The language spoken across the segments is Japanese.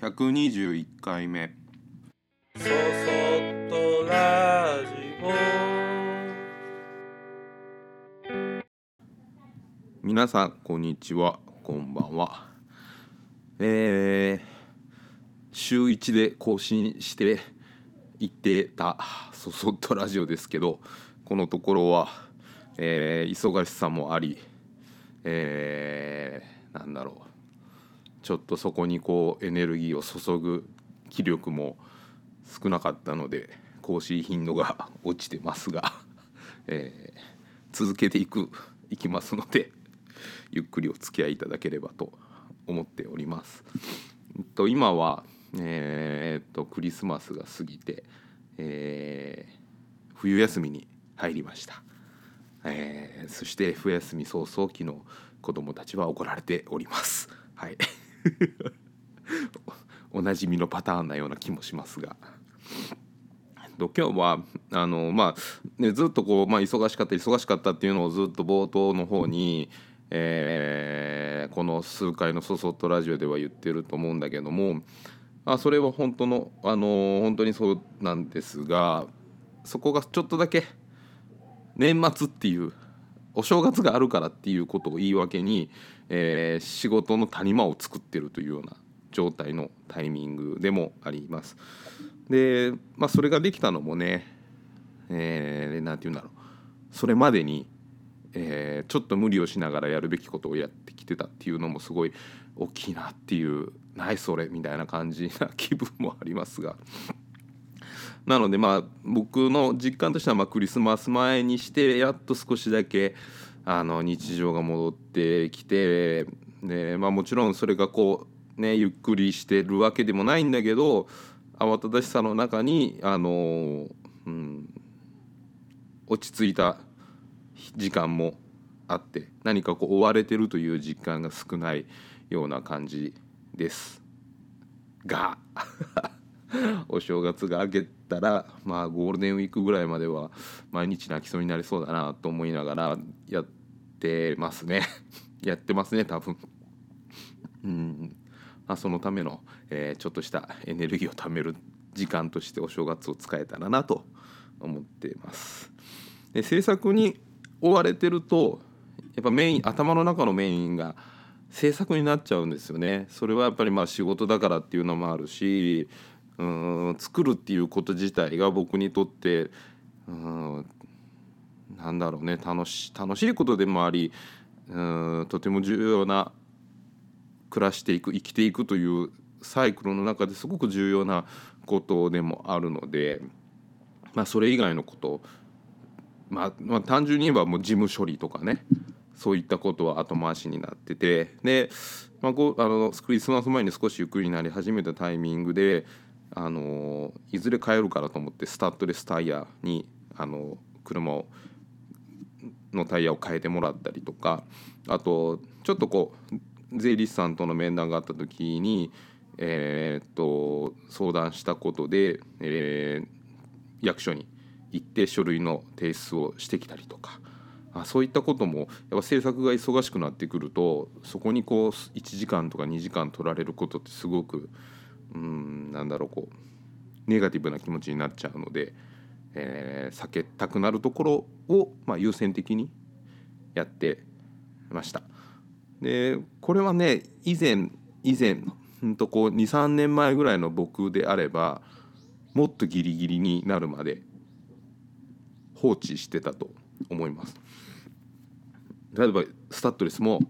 121回目そそっとラジ皆さんこんにちはこんばんは。えー、週1で更新していってたそそっとラジオですけどこのところは、えー忙しさもありえーなんだろうちょっとそこにこうエネルギーを注ぐ気力も少なかったので更新頻度が 落ちてますが、えー続けていくいきますので ゆっくりお付き合いいただければと思っております。と今はえーっとクリスマスが過ぎて、えー冬休みに入りました。えーそして冬休み早々昨日子供たちは怒られております。はい。おなじみのパターンなような気もしますが。今日はあのまあ、ね、ずっとこう、まあ、忙しかった忙しかったっていうのをずっと冒頭の方に、えーこの数回の「そそっとラジオ」では言ってると思うんだけどもあそれは本当のあの本当にそうなんですがそこがちょっとだけ年末っていうお正月があるからっていうことを言い訳に、えー仕事の谷間を作ってるというような状態のタイミングでもあります。で、まあ、それができたのもね、えー、て言うんだろうそれまでに、えーちょっと無理をしながらやるべきことをやってきてたっていうのもすごい大きいなっていう「ナイスそれ」みたいな感じな気分もありますが。なのでまあ僕の実感としてはまあクリスマス前にしてやっと少しだけあの日常が戻ってきてで、まあ、もちろんそれがこうねゆっくりしてるわけでもないんだけど慌ただしさの中にあの、うん、落ち着いた時間もあって何かこう追われてるという実感が少ないような感じです。が お正月が明けたらまあゴールデンウィークぐらいまでは毎日泣きそうになりそうだなと思いながらやってますね。やってますね多分。うん。まあそのための、えーちょっとしたエネルギーを貯める時間としてお正月を使えたらなと思っています。で制作に追われてるとやっぱメイン頭の中のメインが制作になっちゃうんですよね。それはやっぱりまあ仕事だからっていうのもあるしうん作るっていうこと自体が僕にとってうんなんだろうね楽し楽しいことでもありうんとても重要な暮らしていく生きていくというサイクルの中ですごく重要なことでもあるので、まあ、それ以外のことまあ、まあ単純に言えばもう事務処理とかねそういったことは後回しになっててで、まあ、こうあのクリスマス前に少しゆっくりになり始めたタイミングであのいずれ帰るからと思ってスタッドレスタイヤにあの車をのタイヤを変えてもらったりとかあとちょっとこう税理士さんとの面談があった時に、えーっと相談したことで、えー役所に行って書類の提出をしてきたりとかあそういったこともやっぱ制作が忙しくなってくるとそこにこう1時間とか2時間取られることってすごくうんなんだろうこうネガティブな気持ちになっちゃうので、えー避けたくなるところを、まあ、優先的にやってました。でこれはね以前以前うんとこう23年前ぐらいの僕であればもっとギリギリになるまで放置してたと思います。例えばスタッドレスも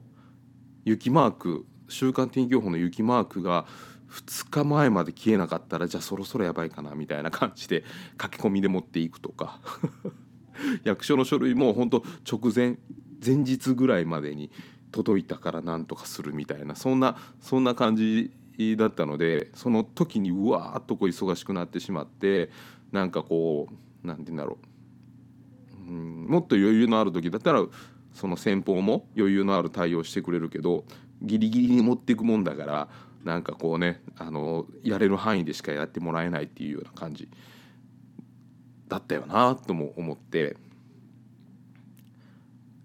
雪マーク週間天気予報の雪マークが2日前まで消えなかったらじゃあそろそろやばいかなみたいな感じで書き込みで持っていくとか。役所の書類も本当直前前日ぐらいまでに届いたからなんとかするみたいなそんなそんな感じだったのでその時にうわーっとこう忙しくなってしまってなんかこうなんて言うんだろう。うんもっと余裕のある時だったらその先方も余裕のある対応してくれるけどギリギリに持っていくもんだからなんかこうねあのやれる範囲でしかやってもらえないっていうような感じだったよなとも思って、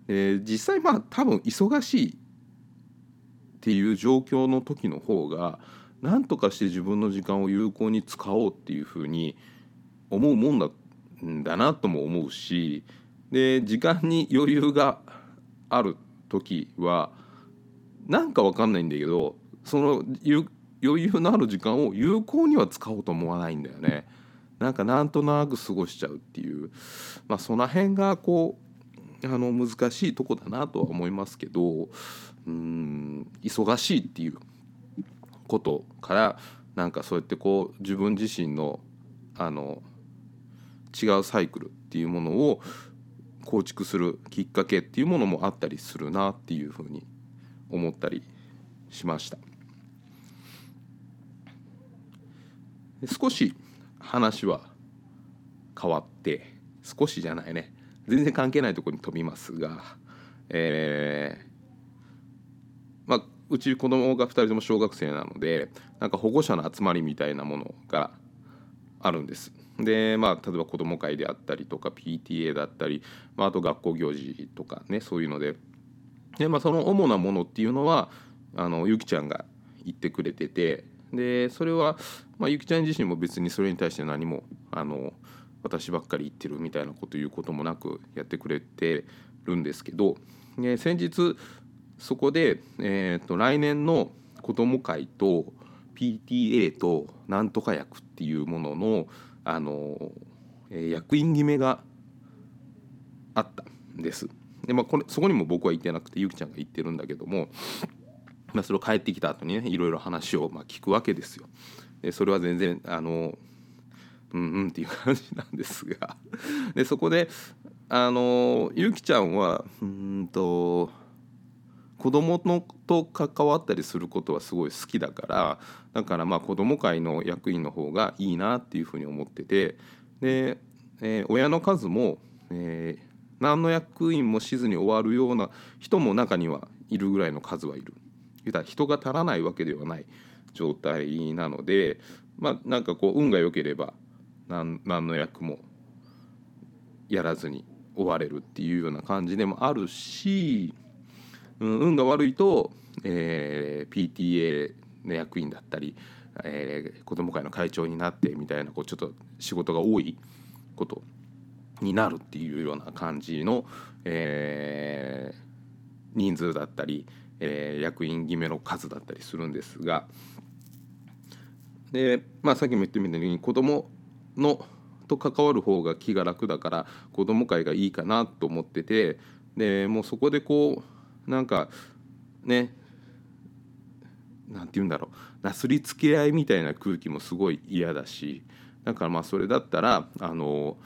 えー実際まあ多分忙しいっていう状況の時の方がなんとかして自分の時間を有効に使おうっていうふうに思うもんだんだなとも思うしで時間に余裕がある時はなんかわかんないんだけどその余裕のある時間を有効には使おうと思わないんだよね。なんかなんとなく過ごしちゃうっていう、まあ、その辺がこうあの難しいとこだなとは思いますけどうん忙しいっていうことからなんかそうやってこう自分自身のあの違うサイクルっていうものを構築するきっかけっていうものもあったりするなっていうふうに思ったりしました少し話は変わって少しじゃないね全然関係ないところに飛びますがえー、まあうち子供が2人とも小学生なのでなんか保護者の集まりみたいなものがあるんです。でまあ例えば子ども会であったりとか PTA だったり、まあ、あと学校行事とかねそういうのでで、まあ、その主なものっていうのはあのゆきちゃんが言ってくれててでそれは、まあ、ゆきちゃん自身も別にそれに対して何もあの私ばっかり言ってるみたいなこと言うこともなくやってくれてるんですけど、ね、先日そこで、えーと、来年の子ども会と PTA となんとか役っていうもののあの、えー、役員決めがあったんです。でまあ、これそこにも僕は行ってなくてゆきちゃんが行ってるんだけども、まあ、それを帰ってきた後にねいろいろ話をまあ聞くわけですよ。でそれは全然あのうんうんっていう感じなんですがでそこであのゆきちゃんはうんと子供のと関わったりすることはすごい好きだからだからまあ子供会の役員の方がいいなっていうふうに思っててで、えー、親の数も、えー、何の役員もしずに終わるような人も中にはいるぐらいの数はいる。人が足らないわけではない状態なのでまあなんかこう運が良ければ何何の役もやらずに終われるっていうような感じでもあるしうん、運が悪いと、えー、PTA の役員だったり、えー、子ども会の会長になってみたいなこうちょっと仕事が多いことになるっていうような感じの、えー、人数だったり、えー、役員決めの数だったりするんですが。で、まあ、さっきも言ってみたように子どものと関わる方が気が楽だから子ども会がいいかなと思っててでもうそこでこうなんかねなんて言うんだろう。なすりつけ合いみたいな空気もすごい嫌だし。だからまあそれだったらあの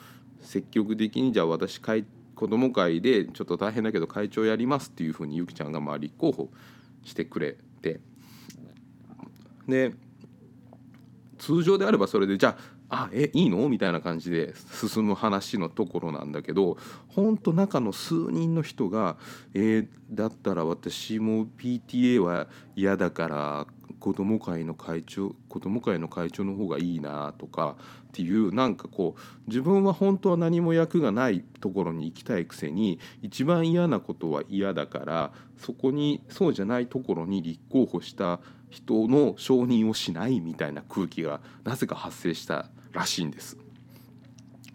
積極的にじゃあ私会子ども会でちょっと大変だけど会長やりますっていうふうにゆきちゃんがまあ立候補してくれて。で通常であればそれでじゃああえいいのみたいな感じで進む話のところなんだけどほんと中の数人の人が「えー、だったら私も PTA は嫌だから子ども会の会長子ども会の会長の方がいいな」とかっていうなんかこう自分は本当は何も役がないところに行きたいくせに一番嫌なことは嫌だからそこにそうじゃないところに立候補した人の承認をしないみたいな空気がなぜか発生したらしいんです。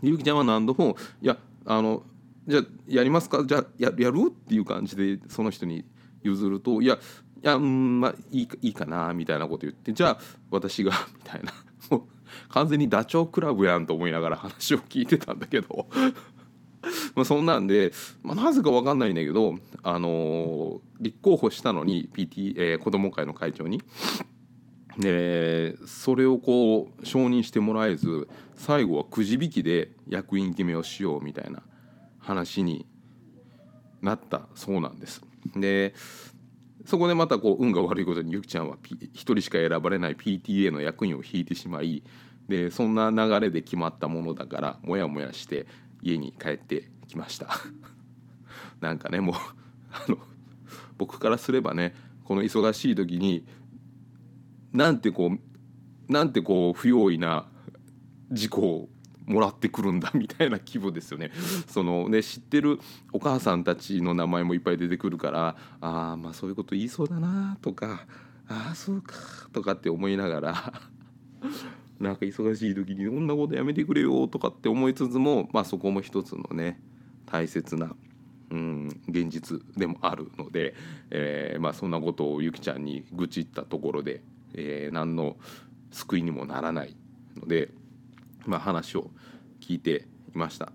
ゆきちゃんは何度も「いやあのじゃあやりますか？じゃあやる?」っていう感じでその人に譲ると「いやいやうんまあいいかいいかな」みたいなこと言って「じゃあ私が」みたいな完全にダチョウ倶楽部やんと思いながら話を聞いてたんだけど まそんなんで、まあ、なぜか分かんないんだけど、あのー、立候補したのに PT、えー、子ども会の会長に。でそれをこう承認してもらえず最後はくじ引きで役員決めをしようみたいな話になったそうなんです。でそこでまたこう運が悪いことにゆきちゃんは1人しか選ばれない PTA の役員を引いてしまいでそんな流れで決まったものだからモヤモヤして家に帰ってきました。なんかねもうあの僕からすればねこの忙しい時になんてこうなんてこう不用意な事故をもらってくるんだみたいな規模ですよね。そのね知ってるお母さんたちの名前もいっぱい出てくるからああまあそういうこと言いそうだなとかああそうかとかって思いながら なんか忙しい時に「こんなことやめてくれよ」とかって思いつつも、まあ、そこも一つのね大切な、うん、現実でもあるので、えーまあ、そんなことをゆきちゃんに愚痴ったところで、えー、何の救いにもならないので、まあ、話を聞いていました。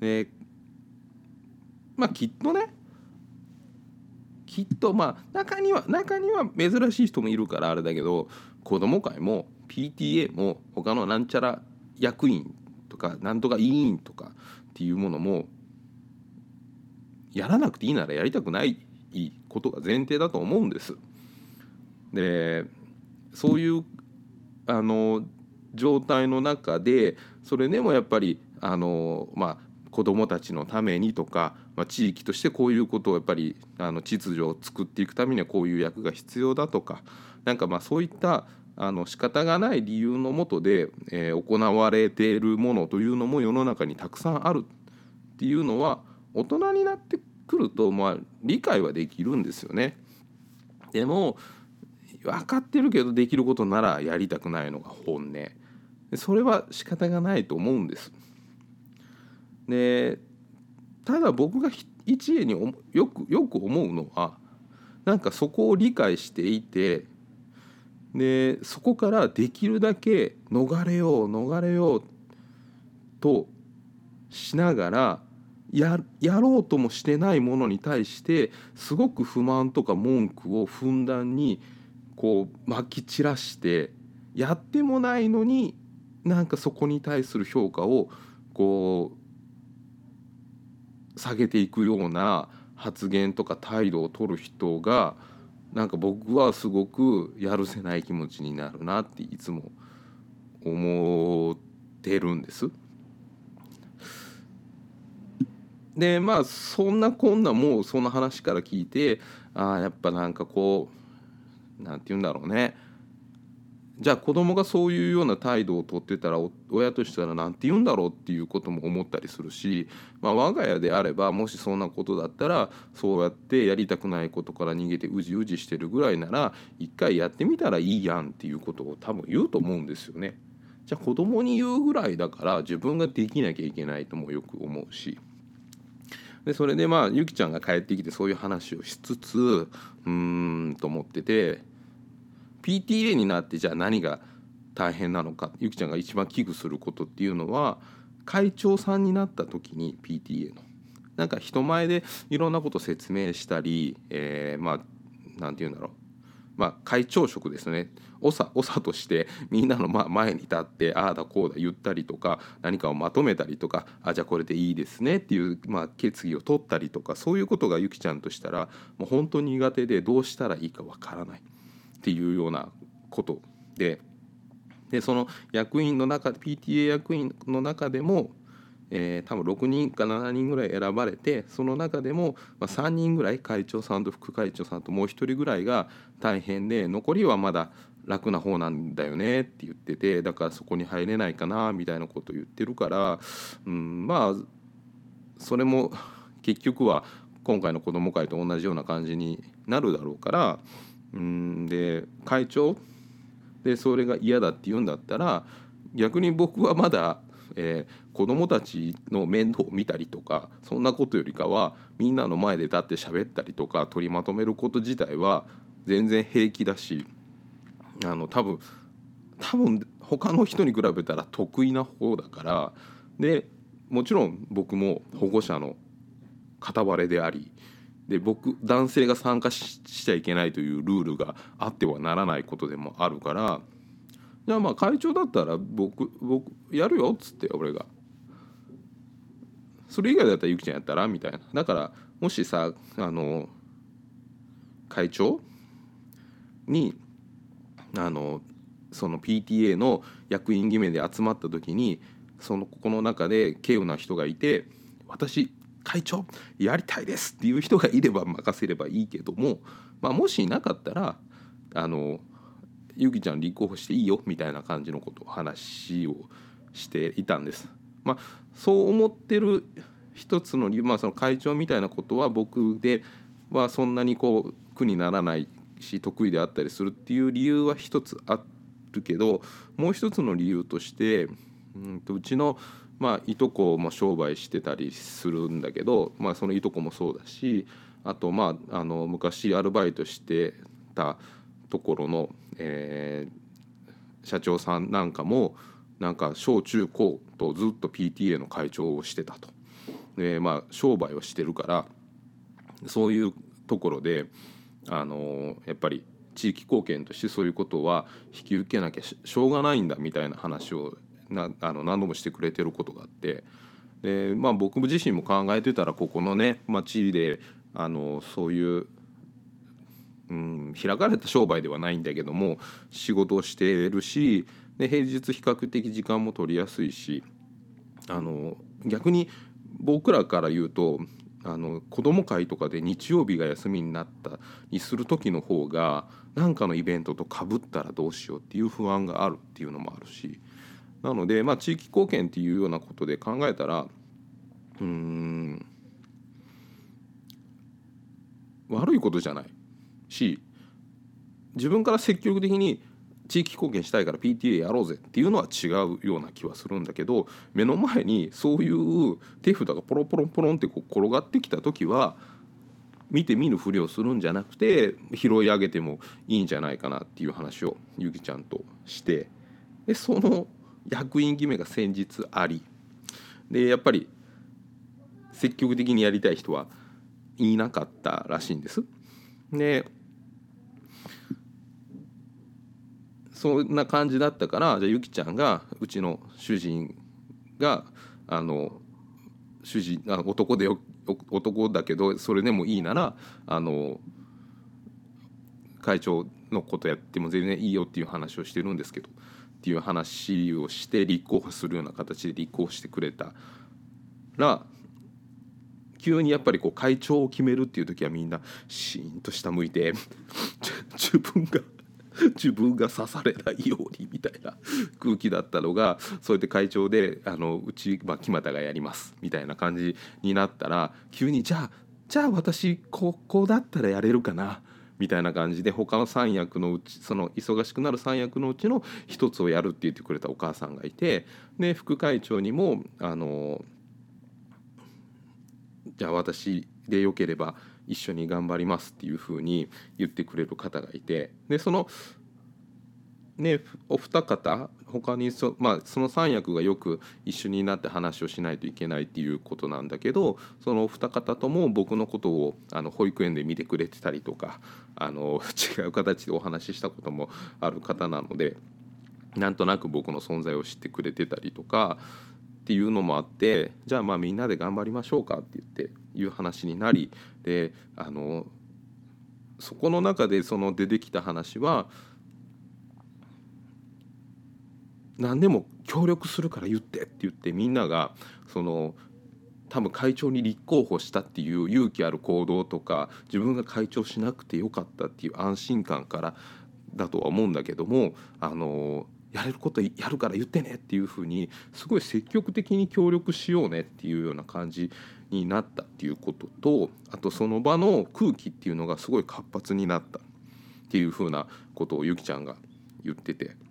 でまあきっとねきっとまあ中には中には珍しい人もいるからあれだけど子ども会も PTA も他のなんちゃら役員とかなんとか委員とかっていうものもやらなくていいならやりたくないことが前提だと思うんです。でそういうあの状態の中でそれでもやっぱりあのまあ子どもたちのためにとか、まあ、地域としてこういうことをやっぱりあの秩序を作っていくためにはこういう役が必要だとかなんかまあそういったあの仕方がない理由のもとで、えー、行われているものというのも世の中にたくさんあるっていうのは大人になってくるとまあ理解はできるんですよね。でも分かってるけどできることならやりたくないのが本音それは仕方がないと思うんです。でただ僕が一恵によくよく思うのはなんかそこを理解していてでそこからできるだけ逃れよう逃れようとしながらややろうともしてないものに対してすごく不満とか文句をふんだんにこうまき散らしてやってもないのになんかそこに対する評価をこう下げていくような発言とか態度を取る人がなんか僕はすごくやるせない気持ちになるなっていつも思ってるんです。でまあそんなこんなもうその話から聞いてああやっぱなんかこうなんて言うんだろうねじゃあ子供がそういうような態度をとってたら親としたら何て言うんだろうっていうことも思ったりするし、まあ、我が家であればもしそんなことだったらそうやってやりたくないことから逃げてうじうじしてるぐらいなら一回やってみたらいいやんっていうことを多分言うと思うんですよね。じゃあ子供に言うぐらいだから自分ができなきゃいけないともよく思うし。でそれでまあゆきちゃんが帰ってきてそういう話をしつつうーんと思ってて PTA になってじゃあ何が大変なのかゆきちゃんが一番危惧することっていうのは会長さんになった時に PTA の。なんか人前でいろんなこと説明したり、えー、まあ何て言うんだろう。まあ会長職ですね長長としてみんなの前に立ってああだこうだ言ったりとか何かをまとめたりとかあじゃあこれでいいですねっていう、まあ、決議を取ったりとかそういうことがゆきちゃんとしたらもう本当に苦手でどうしたらいいかわからない。っていうようなことででその役員の中 PTA 役員の中でも、えー、多分6人か7人ぐらい選ばれてその中でも、ま、3人ぐらい会長さんと副会長さんともう1人ぐらいが大変で残りはまだ楽な方なんだよねって言っててだからそこに入れないかなみたいなことを言ってるから、うん、まあそれも結局は今回の子ども会と同じような感じになるだろうからうんで会長でそれが嫌だって言うんだったら逆に僕はまだ、えー、子供たちの面倒を見たりとかそんなことよりかはみんなの前で立って喋ったりとか取りまとめること自体は全然平気だしあの多分多分他の人に比べたら得意な方だからでもちろん僕も保護者の片割れでありで僕男性が参加しちゃいけないというルールがあってはならないことでもあるからじゃあまあ会長だったら僕僕やるよっつって俺が。それ以外だったらゆきちゃんやったらみたいな。だからもしさあの会長？にあのその PTA の役員決めで集まった時にそのここの中で稀有な人がいて私会長やりたいですっていう人がいれば任せればいいけども、まあ、もしいなかったらあのゆきちゃん立候補していいよみたいな感じのことを話をしていたんです。まあ、そう思ってる一つの理由、まあ、その会長みたいなことは僕ではそんなにこう苦にならないし得意であったりするっていう理由は一つあるけどもう一つの理由としてうんとうちのまあ、いとこも商売してたりするんだけど、まあ、そのいとこもそうだしあとまああの昔アルバイトしてたところの、えー、社長さんなんかもなんか小中高とずっと PTA の会長をしてたと。でまあ商売をしてるからそういうところであのやっぱり地域貢献としてそういうことは引き受けなきゃしょうがないんだみたいな話をなあの何度もしてくれてることがあってで、まあ、僕自身も考えてたらここのね町であのそういううん、開かれた商売ではないんだけども仕事をしてるしで平日比較的時間も取りやすいしあの逆に僕らから言うとあの子供会とかで日曜日が休みになったりする時の方が何かのイベントとかぶったらどうしようっていう不安があるっていうのもあるしなので、まあ、地域貢献っていうようなことで考えたらうん悪いことじゃない。し自分から積極的に地域貢献したいから PTA やろうぜっていうのは違うような気はするんだけど目の前にそういう手札がポロポロポロンってこう転がってきた時は見て見ぬふりをするんじゃなくて拾い上げてもいいんじゃないかなっていう話をゆきちゃんとしてでその役員決めが先日ありでやっぱり積極的にやりたい人はいなかったらしいんです。でそんな感じだったからじゃあゆきちゃんがうちの主人があの主人あ男で男だけどそれでもいいならあの会長のことやっても全然いいよっていう話をしてるんですけどっていう話をして立候補するような形で立候補してくれたら急にやっぱりこう会長を決めるっていう時はみんなシーンと下向いて 自分が 自分が刺されないようにみたいな空気だったのがそうやって会長であのうち、まあ、木俣がやりますみたいな感じになったら急にじゃあじゃあ私ここだったらやれるかなみたいな感じで他の3役のうちその忙しくなる3役のうちの1つをやるって言ってくれたお母さんがいてで副会長にもあのじゃあ私でよければ一緒に頑張りますっていうふうに言ってくれる方がいてでそのねお二方他にそ,、まあ、その三役がよく一緒になって話をしないといけないっていうことなんだけどそのお二方とも僕のことをあの保育園で見てくれてたりとかあの違う形でお話ししたこともある方なのでなんとなく僕の存在を知ってくれてたりとかっていうのもあってじゃあまあみんなで頑張りましょうかって言っていう話になりであのそこの中でその出てきた話は何でも協力するから言ってって言ってみんながその多分会長に立候補したっていう勇気ある行動とか自分が会長しなくてよかったっていう安心感からだとは思うんだけどもあのやれることやるから言ってねっていうふうにすごい積極的に協力しようねっていうような感じになったっていうこととあとその場の空気っていうのがすごい活発になったっていうふうなことをゆきちゃんが言ってて。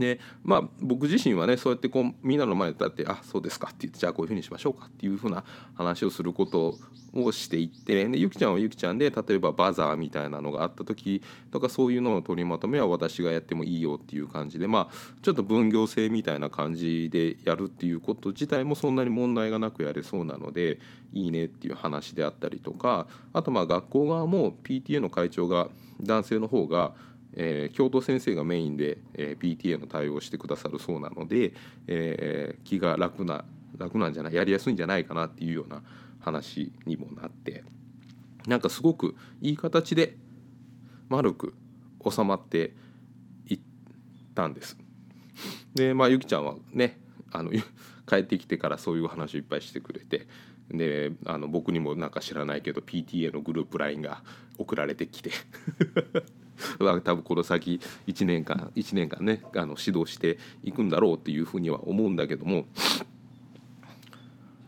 でまあ僕自身はねそうやってこうみんなの前で立って「あそうですか」って言って「じゃあこういうふうにしましょうか」っていうふうな話をすることをしていってでゆきちゃんはゆきちゃんで例えばバザーみたいなのがあった時とかそういうのの取りまとめは私がやってもいいよっていう感じでまあちょっと分業制みたいな感じでやるっていうこと自体もそんなに問題がなくやれそうなのでいいねっていう話であったりとかあとまあ学校側も PTA の会長が男性の方がえー、教頭先生がメインで、えー、PTA の対応をしてくださるそうなので、えー、気が楽な楽なんじゃないやりやすいんじゃないかなっていうような話にもなってなんかすごくいい形で丸く収まっていったんです。でまあゆきちゃんはねあの 帰ってきてからそういう話をいっぱいしてくれてであの僕にもなんか知らないけど PTA のグループ LINE が送られてきて 多分この先1年間1年間ねあの指導していくんだろうっていうふうには思うんだけども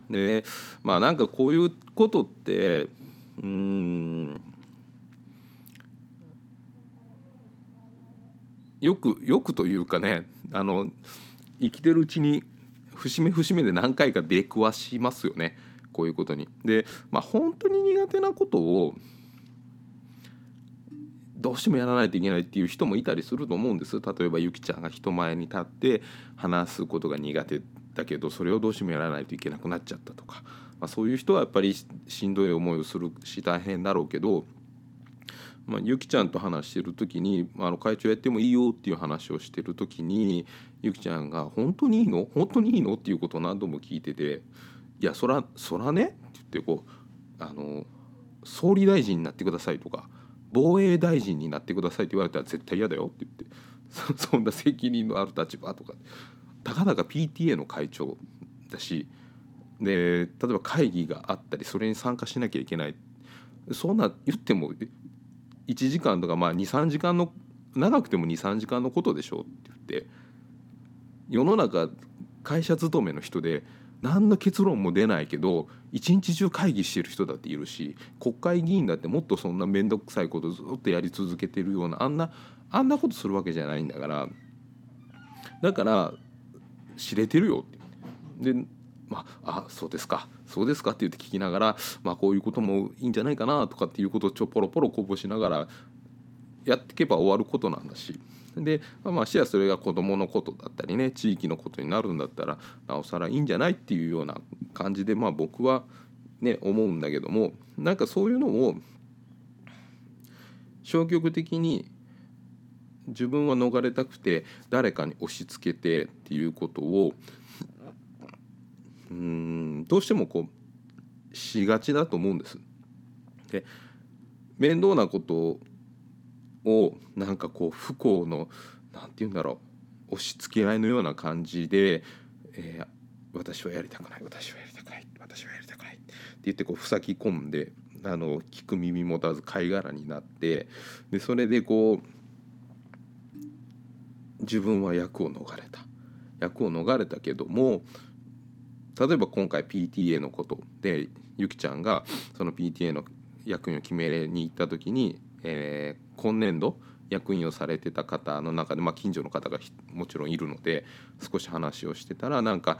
でまあなんかこういうことってうんよくよくというかねあの生きてるうちに節目節目で何回か出くわしますよねこういうことに。で、まあ、本当に苦手なことをどうしてもやらないといけないっていう人もいたりすると思うんです。例えばゆきちゃんが人前に立って話すことが苦手だけどそれをどうしてもやらないといけなくなっちゃったとか、まあ、そういう人はやっぱりしんどい思いをするし大変だろうけど、まあ、ゆきちゃんと話してる時にあの会長やってもいいよっていう話をしてる時にゆきちゃんが「本当にいいの？本当にいいの?」っていうことを何度も聞いてて「いやそらそらね」って言ってこうあの「総理大臣になってください」とか「防衛大臣になってくださいって言われたら絶対嫌だよって言ってそんな責任のある立場とか。たかだか PTA の会長だしで例えば会議があったりそれに参加しなきゃいけない。そんな言っても1時間とかまあ23時間の長くても23時間のことでしょって言って世の中会社勤めの人で何の結論も出ないけど一日中会議してる人だっているし国会議員だってもっとそんな面倒くさいことずっとやり続けてるようなあんなあんなことするわけじゃないんだからだから知れてるよって。でまあ、あそうですか。そうですかって言って聞きながら、まあ、こういうこともいいんじゃないかなとかっていうことをちょポロポロこぼしながらやっていけば終わることなんだし。でまあしやそれが子どものことだったりね地域のことになるんだったらなおさらいいんじゃないっていうような感じでまあ僕はね思うんだけどもなんかそういうのを消極的に自分は逃れたくて誰かに押し付けてっていうことをうんどうしてもこうしがちだと思うんです。で面倒なことをなんかこう不幸の何て言うんだろう押し付け合いのような感じで、えー、私はやりたくない私はやりたくない私はやりたくないって言ってこう塞ぎ込んであの聞く耳持たず貝殻になってでそれでこう自分は役を逃れた。役を逃れたけども例えば今回 PTA のことでゆきちゃんがその PTA の役員を決めに行った時にえー、今年度役員をされてた方の中で、まあ、近所の方がもちろんいるので少し話をしてたらなんか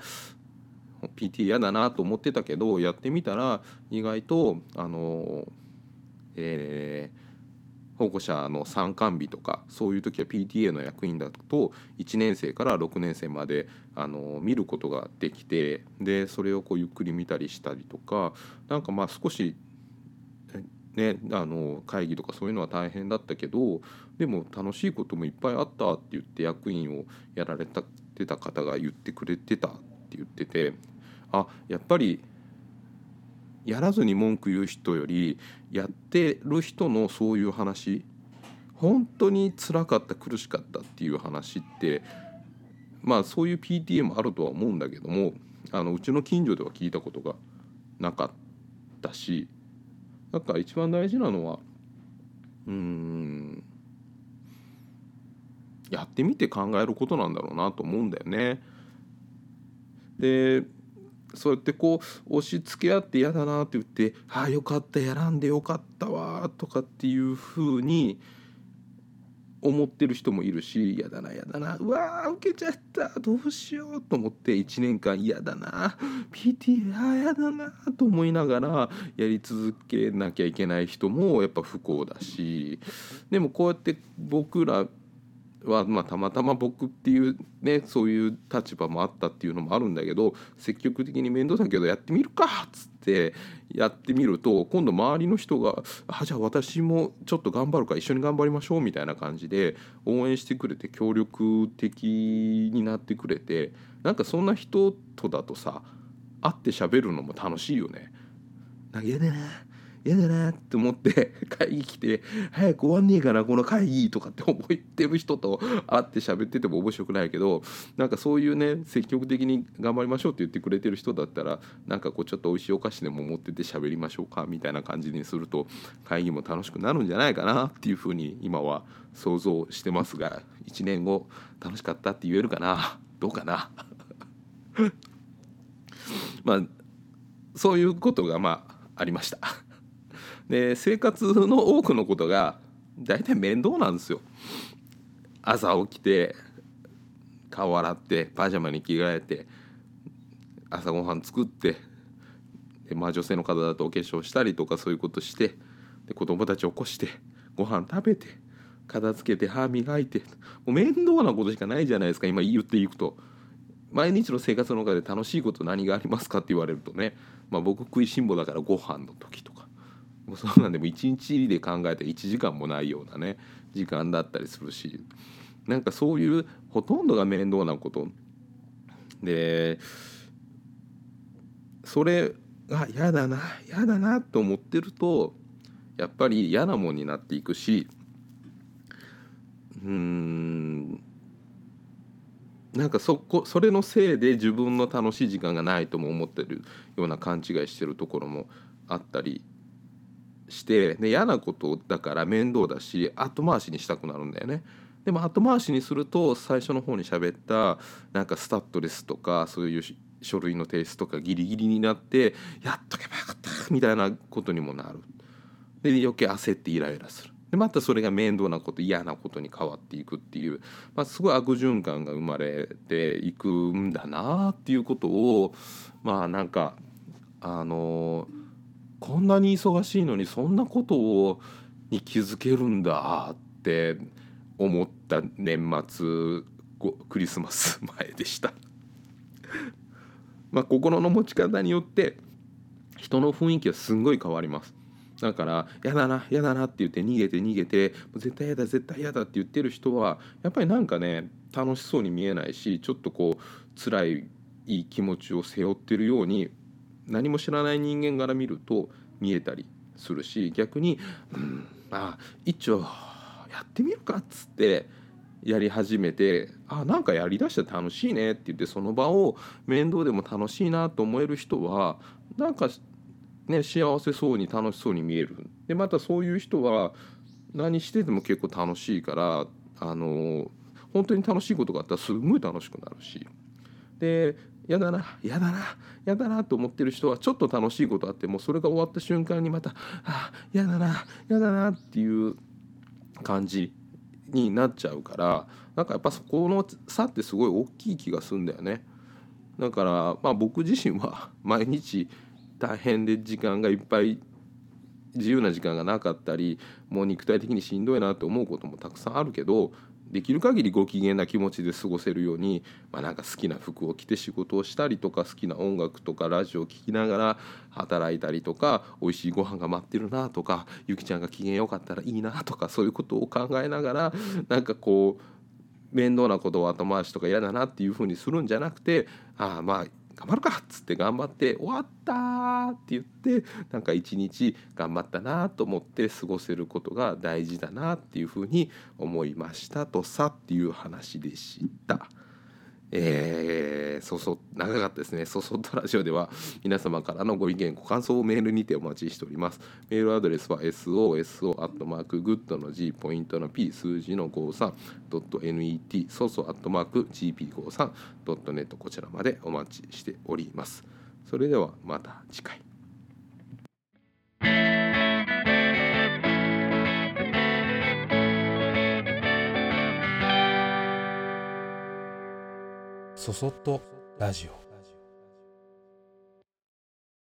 PT 嫌だなと思ってたけどやってみたら意外とあの、えー、保護者の参観日とかそういう時は PTA の役員だと1年生から6年生まであの見ることができてでそれをこうゆっくり見たりしたりとかなんかまあ少しね、あの会議とかそういうのは大変だったけどでも楽しいこともいっぱいあったって言って役員をやられたてた方が言ってくれてたって言っててあやっぱりやらずに文句言う人よりやってる人のそういう話本当につらかった苦しかったっていう話ってまあそういう PTA もあるとは思うんだけどもあのうちの近所では聞いたことがなかったしだか一番大事なのはうんやってみて考えることなんだろうなと思うんだよね。でそうやってこう押し付け合って嫌だなって言って「ああよかったやらんでよかったわ」とかっていうふうに思ってる人もいるし嫌だな嫌だな。うわー受けちゃった。どうしようと思って1年間嫌だな。PTA あ嫌だな。と思いながらやり続けなきゃいけない人もやっぱ不幸だし。でもこうやって僕らは、まあ、たまたま僕っていうねそういう立場もあったっていうのもあるんだけど積極的に面倒だけどやってみるかっつってやってみると今度周りの人が「あじゃあ私もちょっと頑張るから一緒に頑張りましょう」みたいな感じで応援してくれて協力的になってくれてなんかそんな人とだとさ会って喋るのも楽しいよね。なんか嫌だな嫌だなって思って 会議来て早く終わんねえかなこの会議とかって思ってる人と会って喋ってても面白くないけどなんかそういうね積極的に頑張りましょうって言ってくれてる人だったらなんかこうちょっと美味しいお菓子でも持ってて喋りましょうかみたいな感じにすると会議も楽しくなるんじゃないかなっていうふうに今は想像してますが1年後楽しかったって言えるかな？どうかな？まあそういうことがまあありました。で生活の多くのことが大体面倒なんですよ。朝起きて顔洗ってパジャマに着替えて朝ごはん作ってで、まあ、女性の方だとお化粧したりとかそういうことしてで子供たち起こしてご飯食べて片付けて歯磨いてもう面倒なことしかないじゃないですか今言っていくと。毎日の生活の中で楽しいこと何がありますかって言われるとね、まあ、僕食いしん坊だからご飯の時ともうそんなんでも一日で考えて1時間もないようなね時間だったりするしなんかそういうほとんどが面倒なこと。でそれが嫌だな嫌だなと思ってるとやっぱり嫌なもんになっていくしうんなんかそこそれのせいで自分の楽しい時間がないとも思ってるような勘違いしてるところもあったりしてで嫌なことだから面倒だし後回しにしたくなるんだよね。でも後回しにすると最初の方に喋ったなんかスタッドレスとかそういう書類の提出とかギリギリになってやっとけばよかったみたいなことにもなる。で余計焦ってイライラする。でまたそれが面倒なこと嫌なことに変わっていくっていう、まあ、すごい悪循環が生まれていくんだなっていうことをまあなんかあのこんなに忙しいのにそんなことをに気づけるんだって思った年末クリスマス前でした。まあ心の持ち方によって人の雰囲気はすんごい変わります。だから「やだなやだな」って言って逃げて逃げて「絶対やだ絶対やだ」って言ってる人はやっぱりなんかね楽しそうに見えないしちょっとこう辛い気持ちを背負ってるように何も知らない人間から見ると見えたりするし逆に「うんまあ一応やってみるか」っつってやり始めてあなんかやりだしたら楽しいねって言ってその場を面倒でも楽しいなと思える人はなんかね、幸せそうに楽しそうに見える。でまたそういう人は何してても結構楽しいからあの本当に楽しいことがあったらすごい楽しくなるし。で嫌だな嫌だな嫌だなと思ってる人はちょっと楽しいことあってもそれが終わった瞬間にまた「あ嫌だな嫌だな」っていう感じになっちゃうからなんかやっぱそこの差ってすごい大きい気がするんだよね。だからまあ僕自身は毎日大変で時間がいっぱい自由な時間がなかったりもう肉体的にしんどいなと思うこともたくさんあるけどできる限りご機嫌な気持ちで過ごせるように、まあ、なんか好きな服を着て仕事をしたりとか好きな音楽とかラジオを聴きながら働いたりとか美味しいご飯が待ってるなとかゆきちゃんが機嫌よかったらいいなとかそういうことを考えながらなんかこう面倒なことを後回しとか嫌だなっていうふうにするんじゃなくてああまあ頑張るかっつって頑張って終わったって言ってなんか一日頑張ったなと思って過ごせることが大事だなっていうふうに思いましたとさっていう話でした。えー、そうそ長かったですね。そそっとラジオでは皆様からのご意見ご感想をメールにてお待ちしております。メールアドレスは soso.good の G ポイントの P 数字の 53.net そうそ GP53.net こちらまでお待ちしております。それではまた次回。そそっとラジオ。